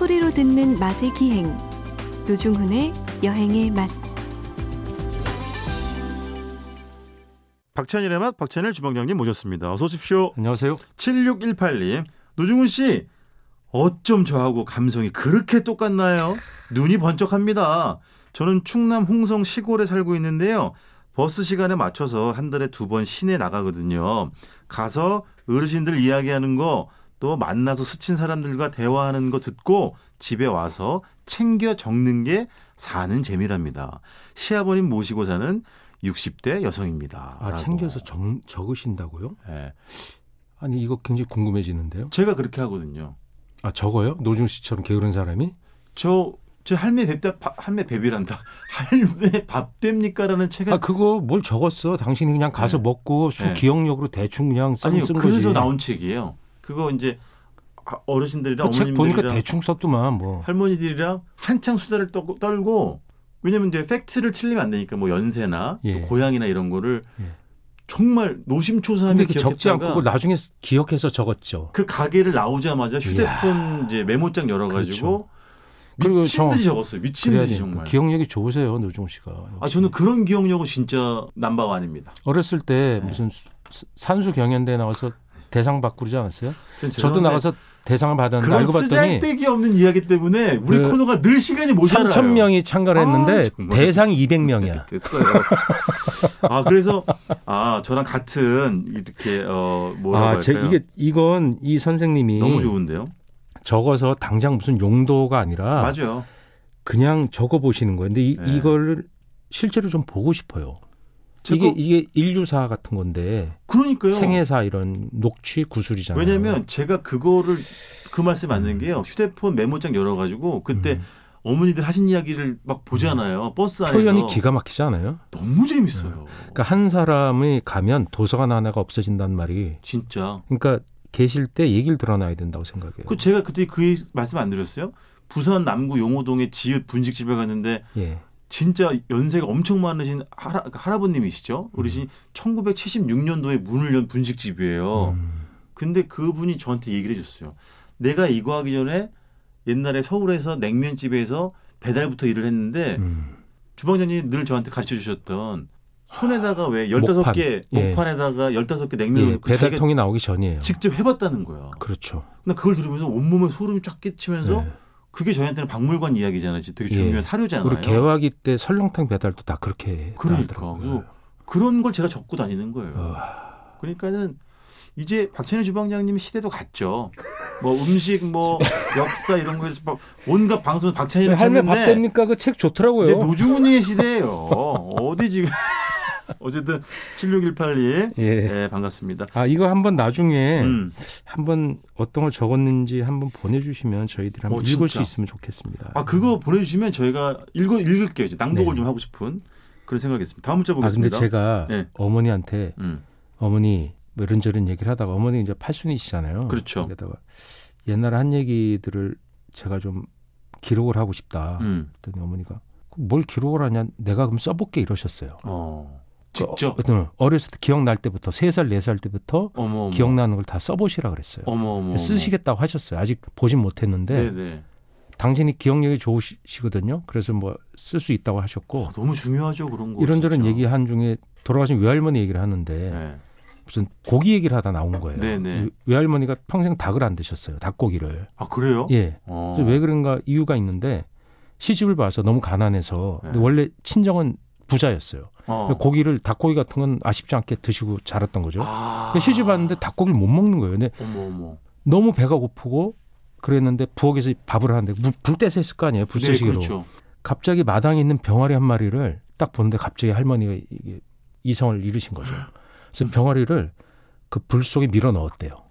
소리로 듣는 맛의 기행 노중훈의 여행의 맛 박찬일의 맛 박찬일 주방장님 모셨습니다. 어서 오십시오. 안녕하세요. 7618님. 노중훈 씨, 어쩜 저하고 감성이 그렇게 똑같나요? 눈이 번쩍합니다. 저는 충남 홍성 시골에 살고 있는데요. 버스 시간에 맞춰서 한 달에 두 번 시내 나가거든요. 가서 어르신들 이야기하는 거, 또 만나서 스친 사람들과 대화하는 거 듣고 집에 와서 챙겨 적는 게 사는 재미랍니다. 시아버님 모시고 사는 60대 여성입니다. 아. 챙겨서 적, 적으신다고요? 예. 아니 이거 굉장히 궁금해지는데요. 제가 그렇게 하거든요. 아 적어요? 노중 씨처럼 게으른 사람이? 저, 저 할매 뵙다, 바- 할매 뵙이란다. 할매 밥 됩니까라는 책에 아 그거 뭘 적었어? 당신이 그냥 가서 네. 먹고 수 네. 기억력으로 대충 그냥 쓴, 아니요. 쓴 그래서 거지. 나온 책이에요. 그거 이제 아, 어르신들이랑 보니까 어머님들이랑 대충 썼더만 뭐. 할머니들이랑 한창 수다를 떠- 떨고 왜냐면 이제 팩트를 틀리면 안 되니까 뭐 연세나 예. 또 고향이나 이런 거를 예. 정말 노심초사하며 그 적지 않고 나중에 기억해서 적었죠. 그 가게를 나오자마자 휴대폰 이제 메모장 열어가지고 그리고 미친 저- 듯이 적었어요. 미친 듯이. 정말. 기억력이 좋으세요, 노중 씨가. 아 저는 그런 기억력은 진짜 남바완입니다. 어렸을 때 네. 무슨 수- 산수 경연대에 나와서 대상 받고 그러지 않았어요? 전 저도 나가서 대상을 받았는데 알고 봤더니 쓰잘데기 없는 이야기 때문에 우리 그 코너가 늘 시간이 모자라요. 3천 명이 참가를 했는데 아. 대상이 200명이야. 됐어요. 아 그래서 아 저랑 같은 이렇게 어 뭐라고 아? 제, 이게 이건 이 선생님이 너무 좋은데요. 적어서 당장 무슨 용도가 아니라 맞아요. 그냥 적어 보시는 거예요. 근데 이, 네. 이걸 실제로 좀 보고 싶어요. 이게 이게 인류사 같은 건데 그러니까요. 생애사 이런 녹취 구술이잖아요. 왜냐면 제가 그거를 그 말씀 맞는 게요. 휴대폰 메모장 열어가지고 그때 음. 어머니들 하신 이야기를 막 보잖아요. 버스 안에서 표현이 기가 막히지 않아요? 너무 재밌어요. 그러니까 한 사람이 가면 도서관 하나가 없어진다는 말이 진짜. 그러니까 계실 때 얘기를 들어놔야 된다고 생각해요. 그 제가 그때 그 말씀 안 드렸어요? 부산 남구 용호동의 지읒 분식집에 갔는데 예. 진짜 연세가 엄청 많으신 할아, 할아버님이시죠. 어르신이 1976년도에 문을 연 분식집이에요. 음. 근데 그분이 저한테 얘기를 해줬어요. 내가 이거 하기 전에 옛날에 서울에서 냉면집에서 배달부터 일을 했는데 음. 주방장님이 늘 저한테 가르쳐 주셨던 손에다가 왜 목판. 15개 예. 목판에다가 15개 냉면을 예, 자기가 배달통이 나오기 전이에요. 직접 해봤다는 거야. 그렇죠. 나 그걸 들으면서 온몸에 소름이 쫙 끼치면서 네. 그게 저희한테는 박물관 이야기잖아요. 되게 예. 중요한 사료잖아요. 우리 개화기 때 설렁탕 배달도 다 그렇게 그러니까. 그래서 그런 걸 제가 적고 다니는 거예요. 어, 그러니까는 이제 박찬일 주방장님 시대도 갔죠. 뭐 음식, 뭐 역사 이런 거에서 막 온갖 방송 박찬일을 할매 밥 찾는데 됩니까? 그 책 좋더라고요. 이제 노중훈이의 시대예요. 어디 지금 어쨌든 7618님 예. 예, 반갑습니다. 아 이거 한번 나중에 음. 한번 어떤 걸 적었는지 한번 보내주시면 저희들이 한번 어, 읽을. 수 있으면 좋겠습니다. 아 그거 보내주시면 저희가 읽어 읽을게요. 이제 낭독을 네. 좀 하고 싶은 그런 생각이겠습니다. 다음 문자 아 근데 보겠습니다. 제가 네. 어머니한테 음. 어머니 뭐 이런저런 얘기를 하다가 어머니 이제 팔순이시잖아요. 그렇죠. 거기다가 옛날 한 얘기들을 제가 좀 기록을 하고 싶다. 음. 그랬더니 어머니가 뭘 기록을 하냐? 내가 그럼 써볼게 이러셨어요. 어. 직접. 그, 어, 어렸을 때 기억날 때부터 세 살 네 살 때부터 어머 어머. 기억나는 걸 다 써보시라 그랬어요. 어머 어머. 어머. 쓰시겠다고 하셨어요. 아직 보진 못했는데 네네. 당신이 기억력이 좋으시거든요. 그래서 뭐 쓸 수 있다고 하셨고 어, 너무 중요하죠 그런 거. 이런저런 진짜. 얘기 한 중에 돌아가신 외할머니 얘기를 하는데 네. 무슨 고기 얘기를 하다 나온 거예요. 네네. 이 외할머니가 평생 닭을 안 드셨어요. 닭고기를. 아 그래요? 예. 어. 왜 그런가 이유가 있는데 시집을 봐서 너무 가난해서 네. 원래 친정은 부자였어요. 어. 고기를 닭고기 같은 건 아쉽지 않게 드시고 자랐던 거죠. 아. 시집 왔는데 닭고기를 못 먹는 거예요. 근데 어머 어머. 너무 배가 고프고 그랬는데 부엌에서 밥을 하는데 물- 불 떼서 했을 거 아니에요. 네, 불쏘시개로. 그렇죠. 갑자기 마당에 있는 병아리 한 마리를 딱 보는데 갑자기 할머니가 이게 이성을 잃으신 거죠. 그래서 병아리를 그 불 속에 밀어 넣었대요.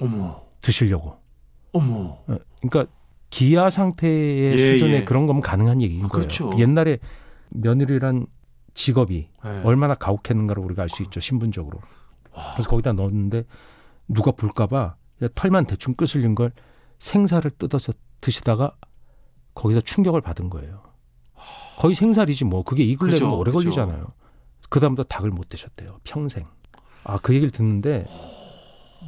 어머. 드시려고. 어머. 어, 그러니까 기아 상태의 예, 수준의 예. 그런 거면 가능한 얘기인 아, 거예요. 그렇죠. 옛날에 며느리란 직업이 네. 얼마나 가혹했는가를 우리가 알 수 있죠. 신분적으로. 그래서 거기다 넣었는데 누가 볼까봐 털만 대충 끄슬린 걸 생살을 뜯어서 드시다가 거기서 충격을 받은 거예요. 거의 생살이지 뭐 그게 익을 내면 오래 그죠. 걸리잖아요. 그 다음부터 닭을 못 드셨대요. 평생. 아 그 얘기를 듣는데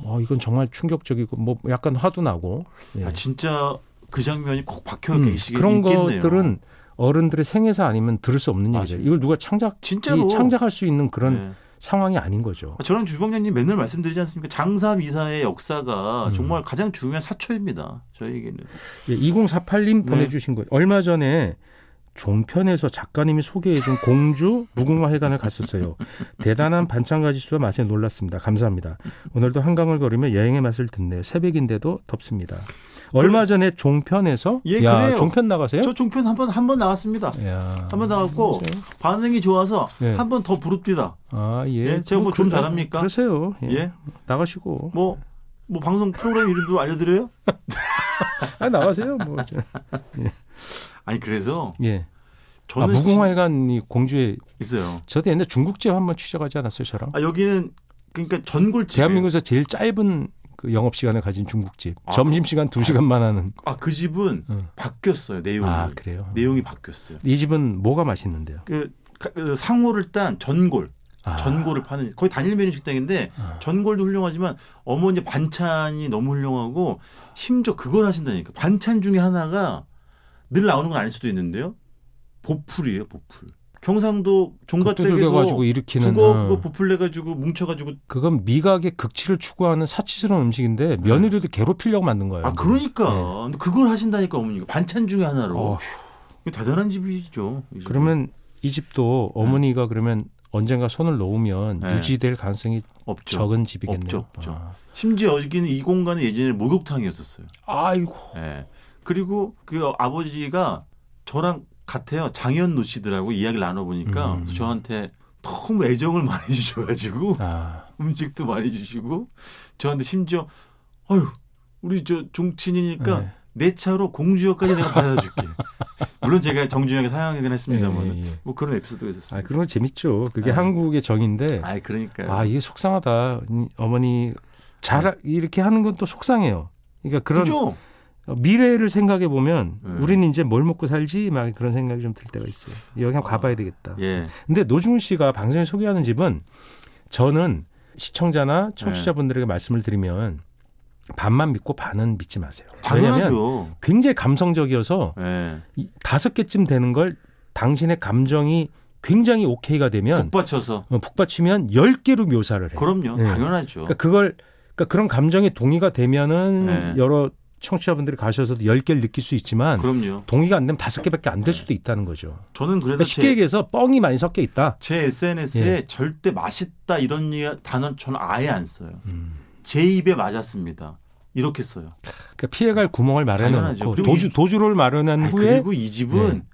어, 이건 정말 충격적이고 뭐 약간 화도 나고. 예. 아 진짜 그 장면이 콕 박혀 음, 계시게 그런 있겠네요. 것들은 어른들의 생애사 아니면 들을 수 없는 얘기죠. 이걸 누가 창작 진짜로 이 창작할 수 있는 그런 네. 상황이 아닌 거죠. 저는 주방장님 맨날 말씀드리지 않습니까? 장사 미사의 역사가 음. 정말 가장 중요한 사초입니다. 저에게는. 예, 2048님 네. 보내주신 거예요. 얼마 전에 종편에서 작가님이 소개해준 공주 무궁화회관을 갔었어요. 대단한 반찬가지 수와 맛에 놀랐습니다. 감사합니다. 오늘도 한강을 걸으며 여행의 맛을 듣네요. 새벽인데도 덥습니다. 얼마 전에 종편에서 예, 야 그래요. 종편 나가세요? 저 종편 한번 한 번 나왔습니다. 야, 한번 나갔고 진짜요? 반응이 좋아서 예. 한번 더 부릅디다. 아 예. 예, 제가 뭐좀 그러- 잘합니까? 그러세요. 예. 예. 나가시고. 뭐, 뭐 방송 프로그램 이름도 알려드려요? 아 나가세요. 뭐. 저- 아니 그래서 예. 아 저는 무궁화회관이 공주에 진- 있어요. 저도 옛날 중국집 한번 취재하지 않았어요, 저랑. 아 여기는 그러니까 전골집. 대한민국에서 제일 짧은 그 영업 시간을 가진 중국집. 아, 점심 시간 2시간만 하는. 아그 집은 어. 바뀌었어요 내용이. 아, 그래요. 내용이 바뀌었어요. 이 집은 뭐가 맛있는데요? 그, 가- 그 상호를 딴 전골. 아. 전골을 파는 거의 단일 메뉴 식당인데 아. 전골도 훌륭하지만 어머니 반찬이 너무 훌륭하고 심지어 그걸 하신다니까 반찬 중에 하나가 늘 나오는 건 아닐 수도 있는데요 보풀이에요 보풀 경상도 그거 종갓댁에서 두들겨가지고 일으키는. 그거 어. 그거 보풀 내가지고 뭉쳐 가지고 그건 미각의 극치를 추구하는 사치스러운 음식인데 며느리도 괴롭히려고 만든 거예요. 아 그러니까 근데 그걸 하신다니까 어머니가 반찬 중에 하나로 네. 이거 대단한 집이죠 이. 그러면 이 집도 어머니가 그러면 언젠가 손을 놓으면 네. 유지될 가능성이 없죠 적은 집이겠네요. 없죠, 없죠. 아. 심지어 여기는 이 공간은 예전에 목욕탕이었었어요 아이고. 예. 그리고 그 아버지가 저랑 같아요. 장현노 씨들하고 이야기를 나눠보니까 음. 저한테 너무 애정을 많이 주셔가지고 아. 음식도 많이 주시고 저한테 심지어 어휴 우리 저 종친이니까 네. 내 차로 공주역까지 내가 받아줄게. 물론 제가 정중하게 사양하긴 했습니다만 예, 예, 예. 뭐 그런 에피소드가 있었어요. 아, 그런 거 재밌죠. 그게 네. 한국의 정인데. 아, 그러니까요. 아, 이게 속상하다. 이 어머니 잘 이렇게 하는 건 또 속상해요. 그러니까 그런 그죠? 미래를 생각해 보면 네. 우리는 이제 뭘 먹고 살지 막 그런 생각이 좀 들 때가 있어요. 여기 한번 가봐야 되겠다. 예. 근데 노중훈 씨가 방송에 소개하는 집은 저는 시청자나 청취자분들에게 말씀을 드리면 반만 믿고 반은 믿지 마세요. 왜냐하면. 굉장히 감성적이어서 예. 이 다섯 개쯤 되는 걸 당신의 감정이 굉장히 오케이가 되면 북 받쳐서. 어, 북받치면 열 개로 묘사를 해요. 그럼요. 네. 당연하죠. 그러니까 그걸 그러니까 그런 감정이 동의가 되면은 네. 여러 청취자분들이 가셔서도 열 개를 느낄 수 있지만 그럼요. 동의가 안 되면 다섯 개밖에 안 될 수도 있다는 거죠. 저는 그래서 그러니까 쉽게 제, 얘기해서 뻥이 많이 섞여 있다. 제 SNS에 절대 맛있다 이런 이- 단어 저는 아예 안 써요. 음. 제 입에 맞았습니다. 이렇게 써요. 그러니까 피해갈 구멍을. 마련해놓고 도주, 이- 도주를 마련한 아니, 후에 그리고 이 집은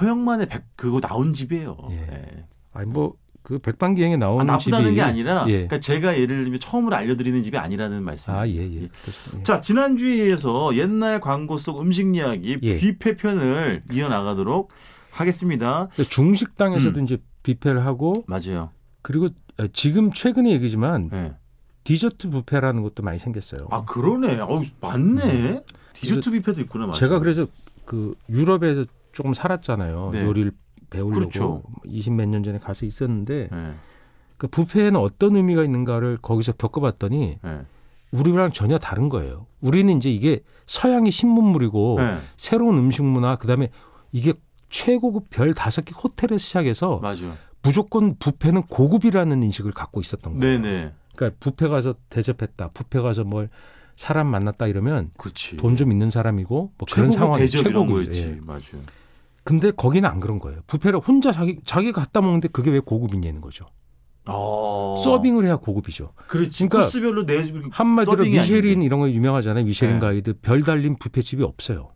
허영만의 백 그거 나온 집이에요. 예. 예. 아니 뭐 그 백반기행에 아, 나오는 나쁘다는 집이 게 아니라 예. 그러니까 제가 예를 들면 처음으로 알려드리는 집이 아니라는 말씀. 아, 예, 예. 그렇습니다. 자 지난 주에 이어서 옛날 광고 속 음식 이야기 예. 뷔페 편을 이어나가도록 하겠습니다. 그 중식당에서도 음. 이제 뷔페를 하고 맞아요. 그리고 지금 최근의 얘기지만 예. 디저트 뷔페라는 것도 많이 생겼어요. 아 그러네. 어 맞네. 디저트 뷔페도 있구나. 맞아. 음. 제가 그래서 그 유럽에서 조금 살았잖아요. 네. 요리를 배우려고 그렇죠. 20몇 년 전에 가서 있었는데 예. 그 뷔페에는 어떤 의미가 있는가를 거기서 겪어봤더니 예. 우리랑 전혀 다른 거예요. 우리는 이제 이게 서양의 신문물이고 예. 새로운 음식 문화 그다음에 이게 최고급 별 다섯 개 호텔에서 시작해서 맞아. 무조건 뷔페는 고급이라는 인식을 갖고 있었던 거예요. 네네. 그러니까 뷔페 가서 대접했다, 뷔페 가서 뭘 사람 만났다 이러면. 돈 좀 있는 사람이고 뭐 그런 최고급 상황이 최고급이죠. 거였지. 예. 맞아. 근데 거기는 안 그런 거예요. 뷔페를 혼자 자기 자기가 갖다 먹는데 그게 왜 고급이냐는 거죠. 어. 서빙을 해야 고급이죠. 그렇지. 그러니까 코스별로 내주고 한마디로 미쉐린 아닌데. 이런 거 유명하잖아요. 미쉐린 네. 가이드 별 달린 뷔페집이 없어요.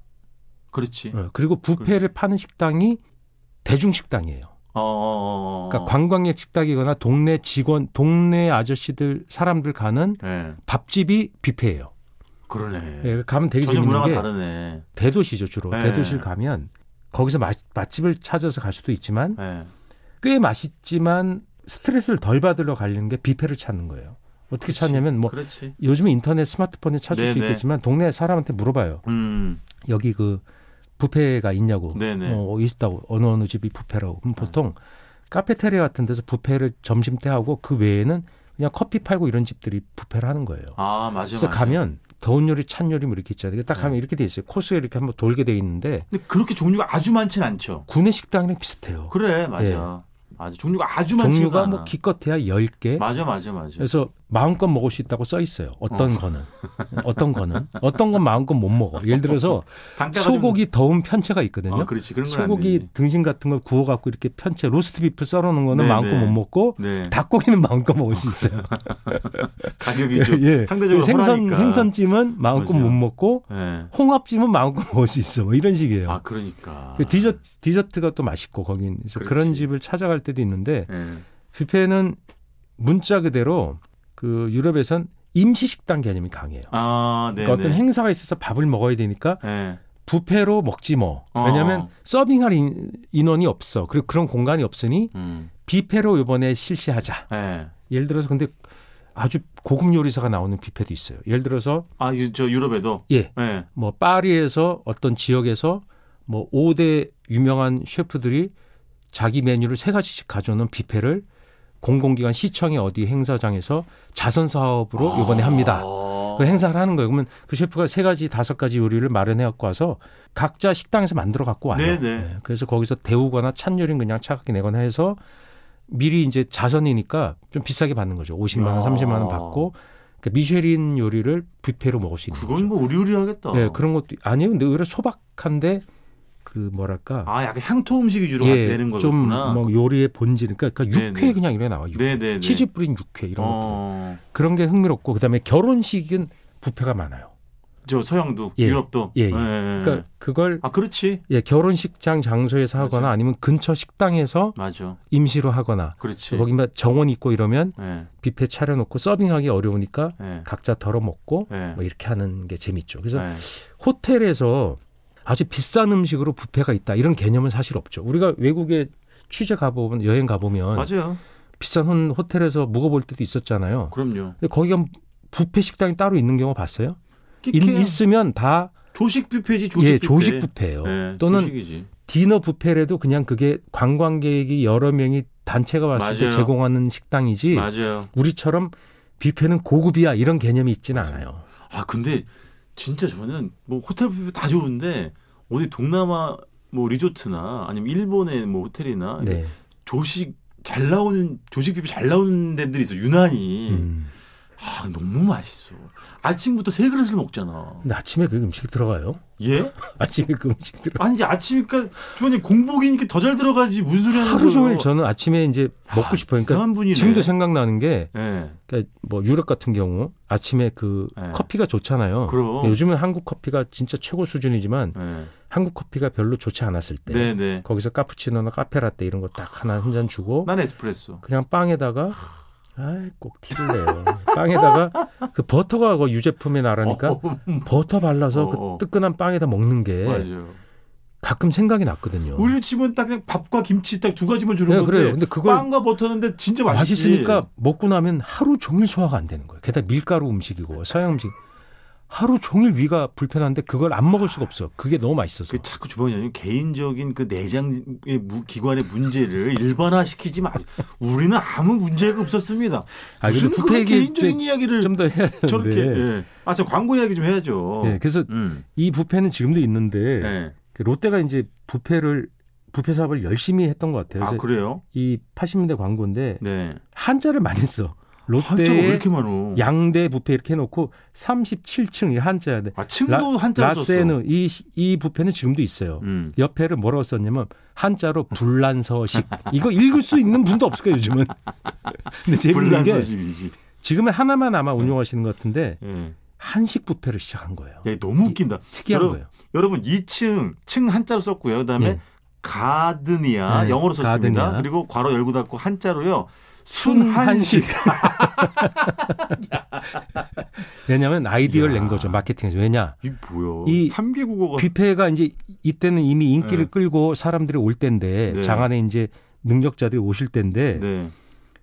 그렇지. 어, 그리고 뷔페를 파는 식당이 대중 식당이에요. 어, 어, 어. 그러니까 관광객 식당이거나 동네 직원, 동네 아저씨들 사람들 가는 예. 밥집이 뷔페예요. 그러네. 예, 가면 되게 재밌는 게 다르네. 대도시죠 주로. 네. 대도시를 가면 거기서 맛, 맛집을 찾아서 갈 수도 있지만 예. 꽤 맛있지만 스트레스를 덜 받으러 가려는 게 뷔페를 찾는 거예요. 어떻게 그렇지. 찾냐면 뭐 그렇지. 요즘 인터넷 스마트폰에 찾을 수 네네. 있겠지만 동네 사람한테 물어봐요. 음. 여기 그 뷔페가 있냐고. 네네. 어, 있다고. 어느 어느 집이 뷔페라고. 그럼 보통 카페테리아 같은 데서 뷔페를 점심 때 하고 그 외에는 그냥 커피 팔고 이런 집들이 뷔페를 하는 거예요. 아 맞아. 그래서 맞아. 가면 더운 요리, 찬 요리 뭐 이렇게 있잖아요. 딱 가면 네. 이렇게 돼 있어요. 코스에 이렇게 한번 돌게 돼 있는데 근데 그렇게 종류가 아주 많진 않죠. 구내 식당이랑 비슷해요. 그래 맞아. 예. 맞아. 종류가 아주 많지가 종류가 않아. 뭐 기껏해야 10개. 맞아 맞아 맞아. 그래서 마음껏 먹을 수 있다고 써 있어요. 어떤 거는 어떤 거는 어떤 건 마음껏 못 먹어. 예를 들어서 소고기 더운 편채가 좀... 있거든요. 어, 그렇지 그런 소고기. 등심 같은 걸 구워 갖고 이렇게 편채 로스트 비프 썰어 놓은 거는 네, 마음껏 네. 못 먹고 네. 닭고기는 마음껏 먹을 수 있어요. 가격이 좀 예. 상대적으로 생선 헐하니까. 생선찜은 마음껏 맞아요. 못 먹고 예. 홍합찜은 마음껏 먹을 수 있어. 뭐 이런 식이에요. 아 그러니까. 그 디저트 디저트가 또 맛있고 거긴 그래서. 그런 집을 찾아갈 때도 있는데 예. 뷔페는 문자 그대로 그 유럽에선 임시 식당 개념이 강해요. 아 네. 그러니까 어떤 행사가 있어서 밥을 먹어야 되니까 예. 뷔페로 먹지 뭐. 어. 왜냐하면 서빙할 인, 인원이 없어. 그리고 그런 공간이 없으니 음. 뷔페로 이번에 실시하자. 예. 예를 들어서 근데 아주 고급 요리사가 나오는 뷔페도 있어요. 예를 들어서 아, 유- 저 유럽에도. 예, 예. 뭐 파리에서 어떤 지역에서 뭐 5대 유명한 셰프들이 자기 메뉴를 세 가지씩 가져오는 뷔페를 공공기관 시청의 어디 행사장에서 자선 사업으로 이번에 합니다. 어. 그 행사를 하는 거예요. 그러면 그 셰프가 세 가지 다섯 가지 요리를 마련해 갖고 와서 각자 식당에서 만들어 갖고 와요. 네네. 네, 그래서 거기서 데우거나 찬 요리는 그냥 차갑게 내거나 해서 미리 이제 자선이니까 좀 비싸게 받는 거죠. 50만 원, 야. 30만 원 받고 그러니까 미쉐린 요리를 뷔페로 먹을 수 있는 그건 거죠. 뭐 으리으리하겠다. 예, 그런 것도 아니요. 근데 오히려 소박한데 그 뭐랄까 아, 약간 향토 음식 위주로 예, 좀 거구나. 뭐 요리의 본질 그러니까, 그러니까 육회 네네. 그냥 이래 나와. 육회. 네네. 치즈 뿌린 육회 이런 것들. 어. 그런 게 흥미롭고 그다음에 결혼식은 뷔페가 많아요. 저 서양도 예. 유럽도. 예, 예. 예. 그러니까 그걸 아, 그렇지. 예, 결혼식장 장소에서 하거나 맞아요. 아니면 근처 식당에서 맞아. 임시로 하거나 그렇지. 거기 막 정원 있고 이러면 예. 뷔페 차려놓고 서빙하기 어려우니까 예. 각자 덜어 먹고 예. 뭐 이렇게 하는 게 재밌죠. 그래서 예. 호텔에서 아주 비싼 음식으로 뷔페가 있다 이런 개념은 사실 없죠. 우리가 외국에 취재 가보면 여행 가보면 맞아요. 비싼 혼- 호텔에서 묵어볼 때도 있었잖아요. 그럼요. 근데 거기가 뷔페 식당이 따로 있는 경우 봤어요? 있. 있으면 다 조식 뷔페지 조식 예, 뷔페. 조식 뷔페예요. 예, 또는 조식이지. 디너 뷔페라도 그냥 그게 관광객이 여러 명이 단체가 왔을 때 맞아요. 제공하는 식당이지 맞아요. 우리처럼 뷔페는 고급이야 이런 개념이 있지는. 않아요. 아 근데 진짜 저는 뭐 호텔 뷔페 다 좋은데 어디 동남아 뭐 리조트나 아니면 일본의 뭐 호텔이나 네. 조식 잘 나오는 조식 뷔페 잘 나오는 데들이 있어 유난히 음. 아 너무 맛있어 아침부터 세 그릇을 먹잖아 근데 아침에 그 음식 들어가요? 예 아침에 그 음식 들어. 아니 이제 아침이니까 주원님 공복이니까 더 잘 들어가지 무슨 소리 하는 하루 거예요 종일 저는 아침에 이제 먹고 아, 싶어요. 그러니까 분이네 지금도 생각나는 게 예 그러니까 뭐 유럽 같은 경우 아침에 그 네. 커피가 좋잖아요. 그럼 요즘은 한국 커피가 진짜 최고 수준이지만 예. 한국 커피가 별로 좋지 않았을 때 네네 거기서 카푸치노나 카페라떼 이런 거 딱 하나 한 잔 주고 난 에스프레소 그냥 빵에다가 아이 꼭 티를 내요. 빵에다가 그 버터가 그 유제품의 나라니까 어, 버터 발라서 어, 어. 그 뜨끈한 빵에다 먹는 게 맞아요 가끔 생각이 났거든요. 우리 집은 딱 그냥 밥과 김치 딱 두 가지만 주는 네, 건데 그래요. 근데 그걸 빵과 버터는데 진짜 맛있지. 맛있으니까 먹고 나면 하루 종일 소화가 안 되는 거예요. 게다가 밀가루 음식이고 서양 음식 하루 종일 위가 불편한데 그걸 안 먹을 수가 없어. 그게 너무 맛있어서. 그 자꾸 주방장님 개인적인 그 내장의 무- 기관의 문제를 일반화시키지 마. 우리는 아무 문제가 없었습니다. 아, 무슨 그런 개인적인 이야기를 좀 더 해야 되는데. 저렇게. 예. 아, 저 광고 이야기 좀 해야죠. 예, 그래서 음. 이 뷔페는 지금도 있는데 예. 그 롯데가 이제 뷔페를 뷔페 사업을 열심히 했던 것 같아요. 아, 그래요? 이 80년대 광고인데 네. 한자를 많이 써. 롯데의? 양대 뷔페 이렇게 해놓고 37층 이 한자야 돼. 아, 층도 한자로 썼어. 라세는 이, 이 뷔페는 지금도 있어요. 음. 옆에를 뭐라고 썼냐면 한자로 불란서식 이거 읽을 수 있는 분도 없을 거예요 요즘은. 근데 재밌는 게. 지금은 하나만 아마 운영하시는 것 같은데 예. 한식 뷔페를 시작한 거예요. 야, 너무 웃긴다. 특이한 여러분, 거예요. 여러분 2층 층 한자로 썼고요. 그다음에 예. 가드니아 네, 영어로 썼습니다. 가드니아. 그리고 괄호 열고 닫고 한자로요. 순한식. 왜냐하면 아이디어를 이야. 낸 거죠 마케팅에서 왜냐 이 뭐야? 이 3개 국어가 뷔페가 이제 이때는 이미 인기를 네. 끌고 사람들이 올 때인데 네. 장안에 이제 능력자들이 오실 때인데 네.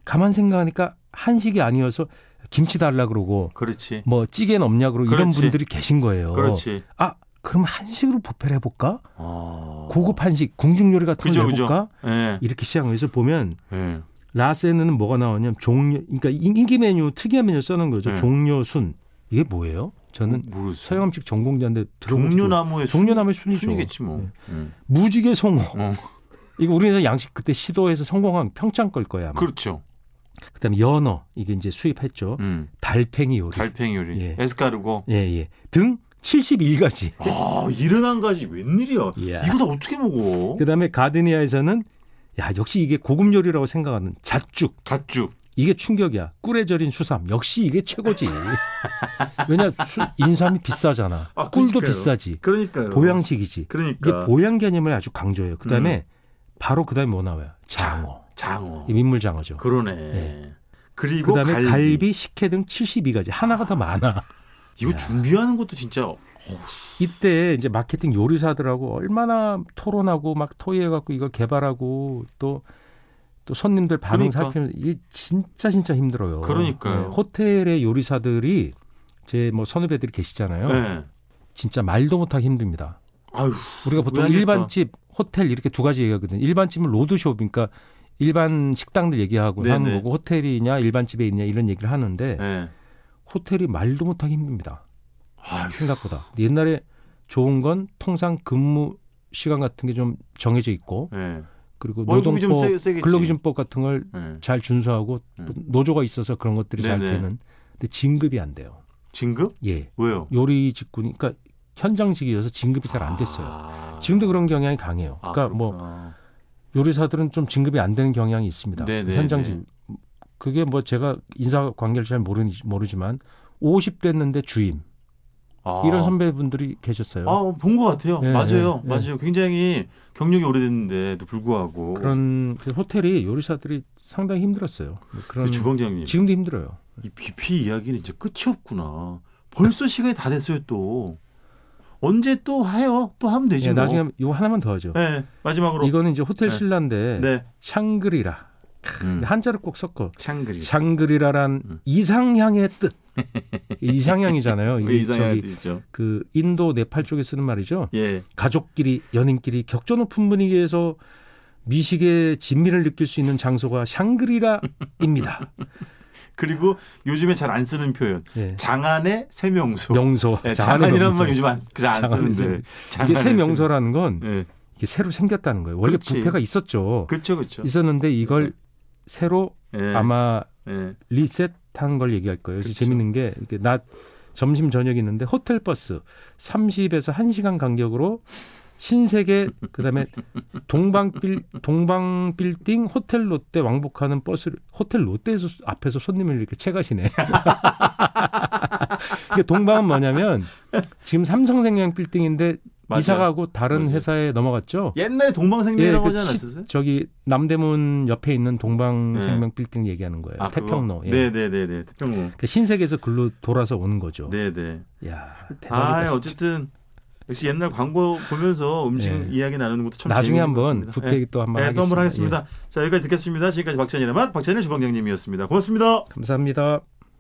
가만 생각하니까 한식이 아니어서 김치 달라 그러고 그렇지. 뭐 찌개는 없냐 그러고 이런 그렇지. 분들이 계신 거예요. 그렇지. 아 그럼 한식으로 뷔페를 해볼까? 아. 고급 한식 궁중 요리 같은 그죠, 걸 그죠. 해볼까? 예. 이렇게 시작해서 보면 예. 라센은 뭐가 나오냐면 종료, 그러니까 인기 메뉴 특이한 메뉴 써놓은 거죠. 네. 종료 순 이게 뭐예요? 저는 모르겠어요. 서양 음식 전공자인데 종류나무의 순- 종류나무의 순이죠. 순이겠지 뭐. 네. 음. 무지개 송어. 어, 이거 우리나라 양식 그때 시도해서 성공한 평창 걸 거야. 아마. 그렇죠. 그다음에 연어 이게 이제 수입했죠. 음. 달팽이 요리. 달팽이 요리, 예. 에스카르고. 예, 예. 등 71가지. 아, 일흔한 가지 웬일이야? 이야. 이거 다 어떻게 먹어? 그다음에 가드니아에서는 야, 역시 이게 고급 요리라고 생각하는 잣죽. 갓죽. 이게 충격이야. 꿀에 절인 수삼. 역시 이게 최고지. 왜냐, 수, 인삼이 비싸잖아. 아, 꿀도 그러니까요. 비싸지. 그러니까요. 보양식이지. 그러니까. 이게 보양 개념을 아주 강조해요. 그 다음에 바로 그 다음에 뭐 나와요? 장어. 장어. 이 민물장어죠. 그러네. 예. 그리고 그다음에 갈비. 갈비. 식혜 등 72가지. 하나가 더 많아. 이거 야. 준비하는 것도 진짜 이때 이제 마케팅 요리사들하고 얼마나 토론하고 막 토의해 갖고 이걸 개발하고 또 또 손님들 반응 그러니까. 살피면서 이게 진짜 진짜 힘들어요. 그러니까요. 네, 호텔의 요리사들이 제 뭐 선후배들이 계시잖아요. 네. 진짜 말도 못하기 힘듭니다. 아유, 우리가 보통? 일반집, 호텔 이렇게 두 가지 얘기하거든요. 일반집은 로드숍, 그러니까 일반 식당들 얘기하고 네네. 하는 거고 호텔이냐 일반집에 있냐 이런 얘기를 하는데 네. 호텔이 말도 못하기 힘듭니다. 아유, 생각보다. 옛날에 좋은 건 통상 근무 시간 같은 게 좀 정해져 있고 네. 그리고 노동법. 근로기준법 같은 걸잘 네. 준수하고 음. 노조가 있어서 그런 것들이 잘 네네. 되는. 근데 진급이 안 돼요. 진급? 예. 왜요? 요리 직군이 그러니까 현장직이어서 진급이 잘 안 됐어요. 아. 지금도 그런 경향이 강해요. 아, 그러니까 뭐 그렇구나. 요리사들은 좀 진급이 안 되는 경향이 있습니다. 네네, 현장직. 그게 뭐 제가 인사 관계를 잘 모르, 모르지만 50 됐는데 주임 아. 이런 선배분들이 계셨어요. 아, 본 것 같아요. 네, 맞아요. 네, 맞아요. 굉장히 경력이 오래됐는데도 불구하고. 그런 그 호텔이 요리사들이 상당히 힘들었어요. 그런 그 주방장님. 지금도 힘들어요. 이 BP 이야기는 진짜 끝이 없구나. 벌써 시간이 다 됐어요, 또. 언제 또 해요? 또 하면 되지. 예, 뭐. 나중에 이거 하나만 더 하죠. 네, 마지막으로. 이거는 이제 호텔 네. 신라인데 네. 샹그리라 음. 한자를 꼭 섞어. 샹그리. 샹그리라란 음. 이상향의 뜻. 이상향이잖아요. 왜 저기 뜻이죠? 그 인도 네팔 쪽에 쓰는 말이죠. 예. 가족끼리 연인끼리 격조 높은 분위기에서 미식의 진미를 느낄 수 있는 장소가 샹그리라입니다. 그리고 요즘에 잘 안 쓰는 표현. 예. 장안의 세명소. 명소. 네, 명소. 말 요즘 안, 잘안 장안의 쓰는데. 이게 새 명소라는 건 세- 예. 이게 새로 생겼다는 거예요. 원래 그렇지. 부패가 있었죠. 그렇죠, 그렇죠. 있었는데 이걸 새로 예. 아마 예. 리셋한 걸 얘기할 거예요. 그래서 그렇죠. 재밌는 게 이렇게 낮 점심 저녁이 있는데 호텔 버스 30에서 1시간 간격으로 신세계 그다음에 동방빌 동방빌딩 호텔 롯데 왕복하는 버스를 호텔 롯데에서 앞에서 손님을 이렇게 채가시네. 이게 동방은 뭐냐면 지금 삼성생명 빌딩인데 맞아요. 이사 가고 다른 맞아요. 회사에 넘어갔죠. 옛날에 동방생명이라고 그 하지 시- 않았었어요? 저기 남대문 옆에 있는 동방생명 빌딩 얘기하는 거예요. 아? 태평로. 예. 네네네네. 태평로. 그러니까 신세계에서 글로 돌아서 오는 거죠. 네네. 야 아, 대박이다. 어쨌든 역시 옛날 광고 보면서 음식 네. 이야기 나누는 것도 참 나중에 한번 같습니다. 부패 네. 또 한번 네, 또 한번 하겠습니다. 하겠습니다. 자, 여기까지 듣겠습니다. 지금까지 박찬일의 맛, 박찬일 주방장님이었습니다. 고맙습니다. 예, 감사합니다.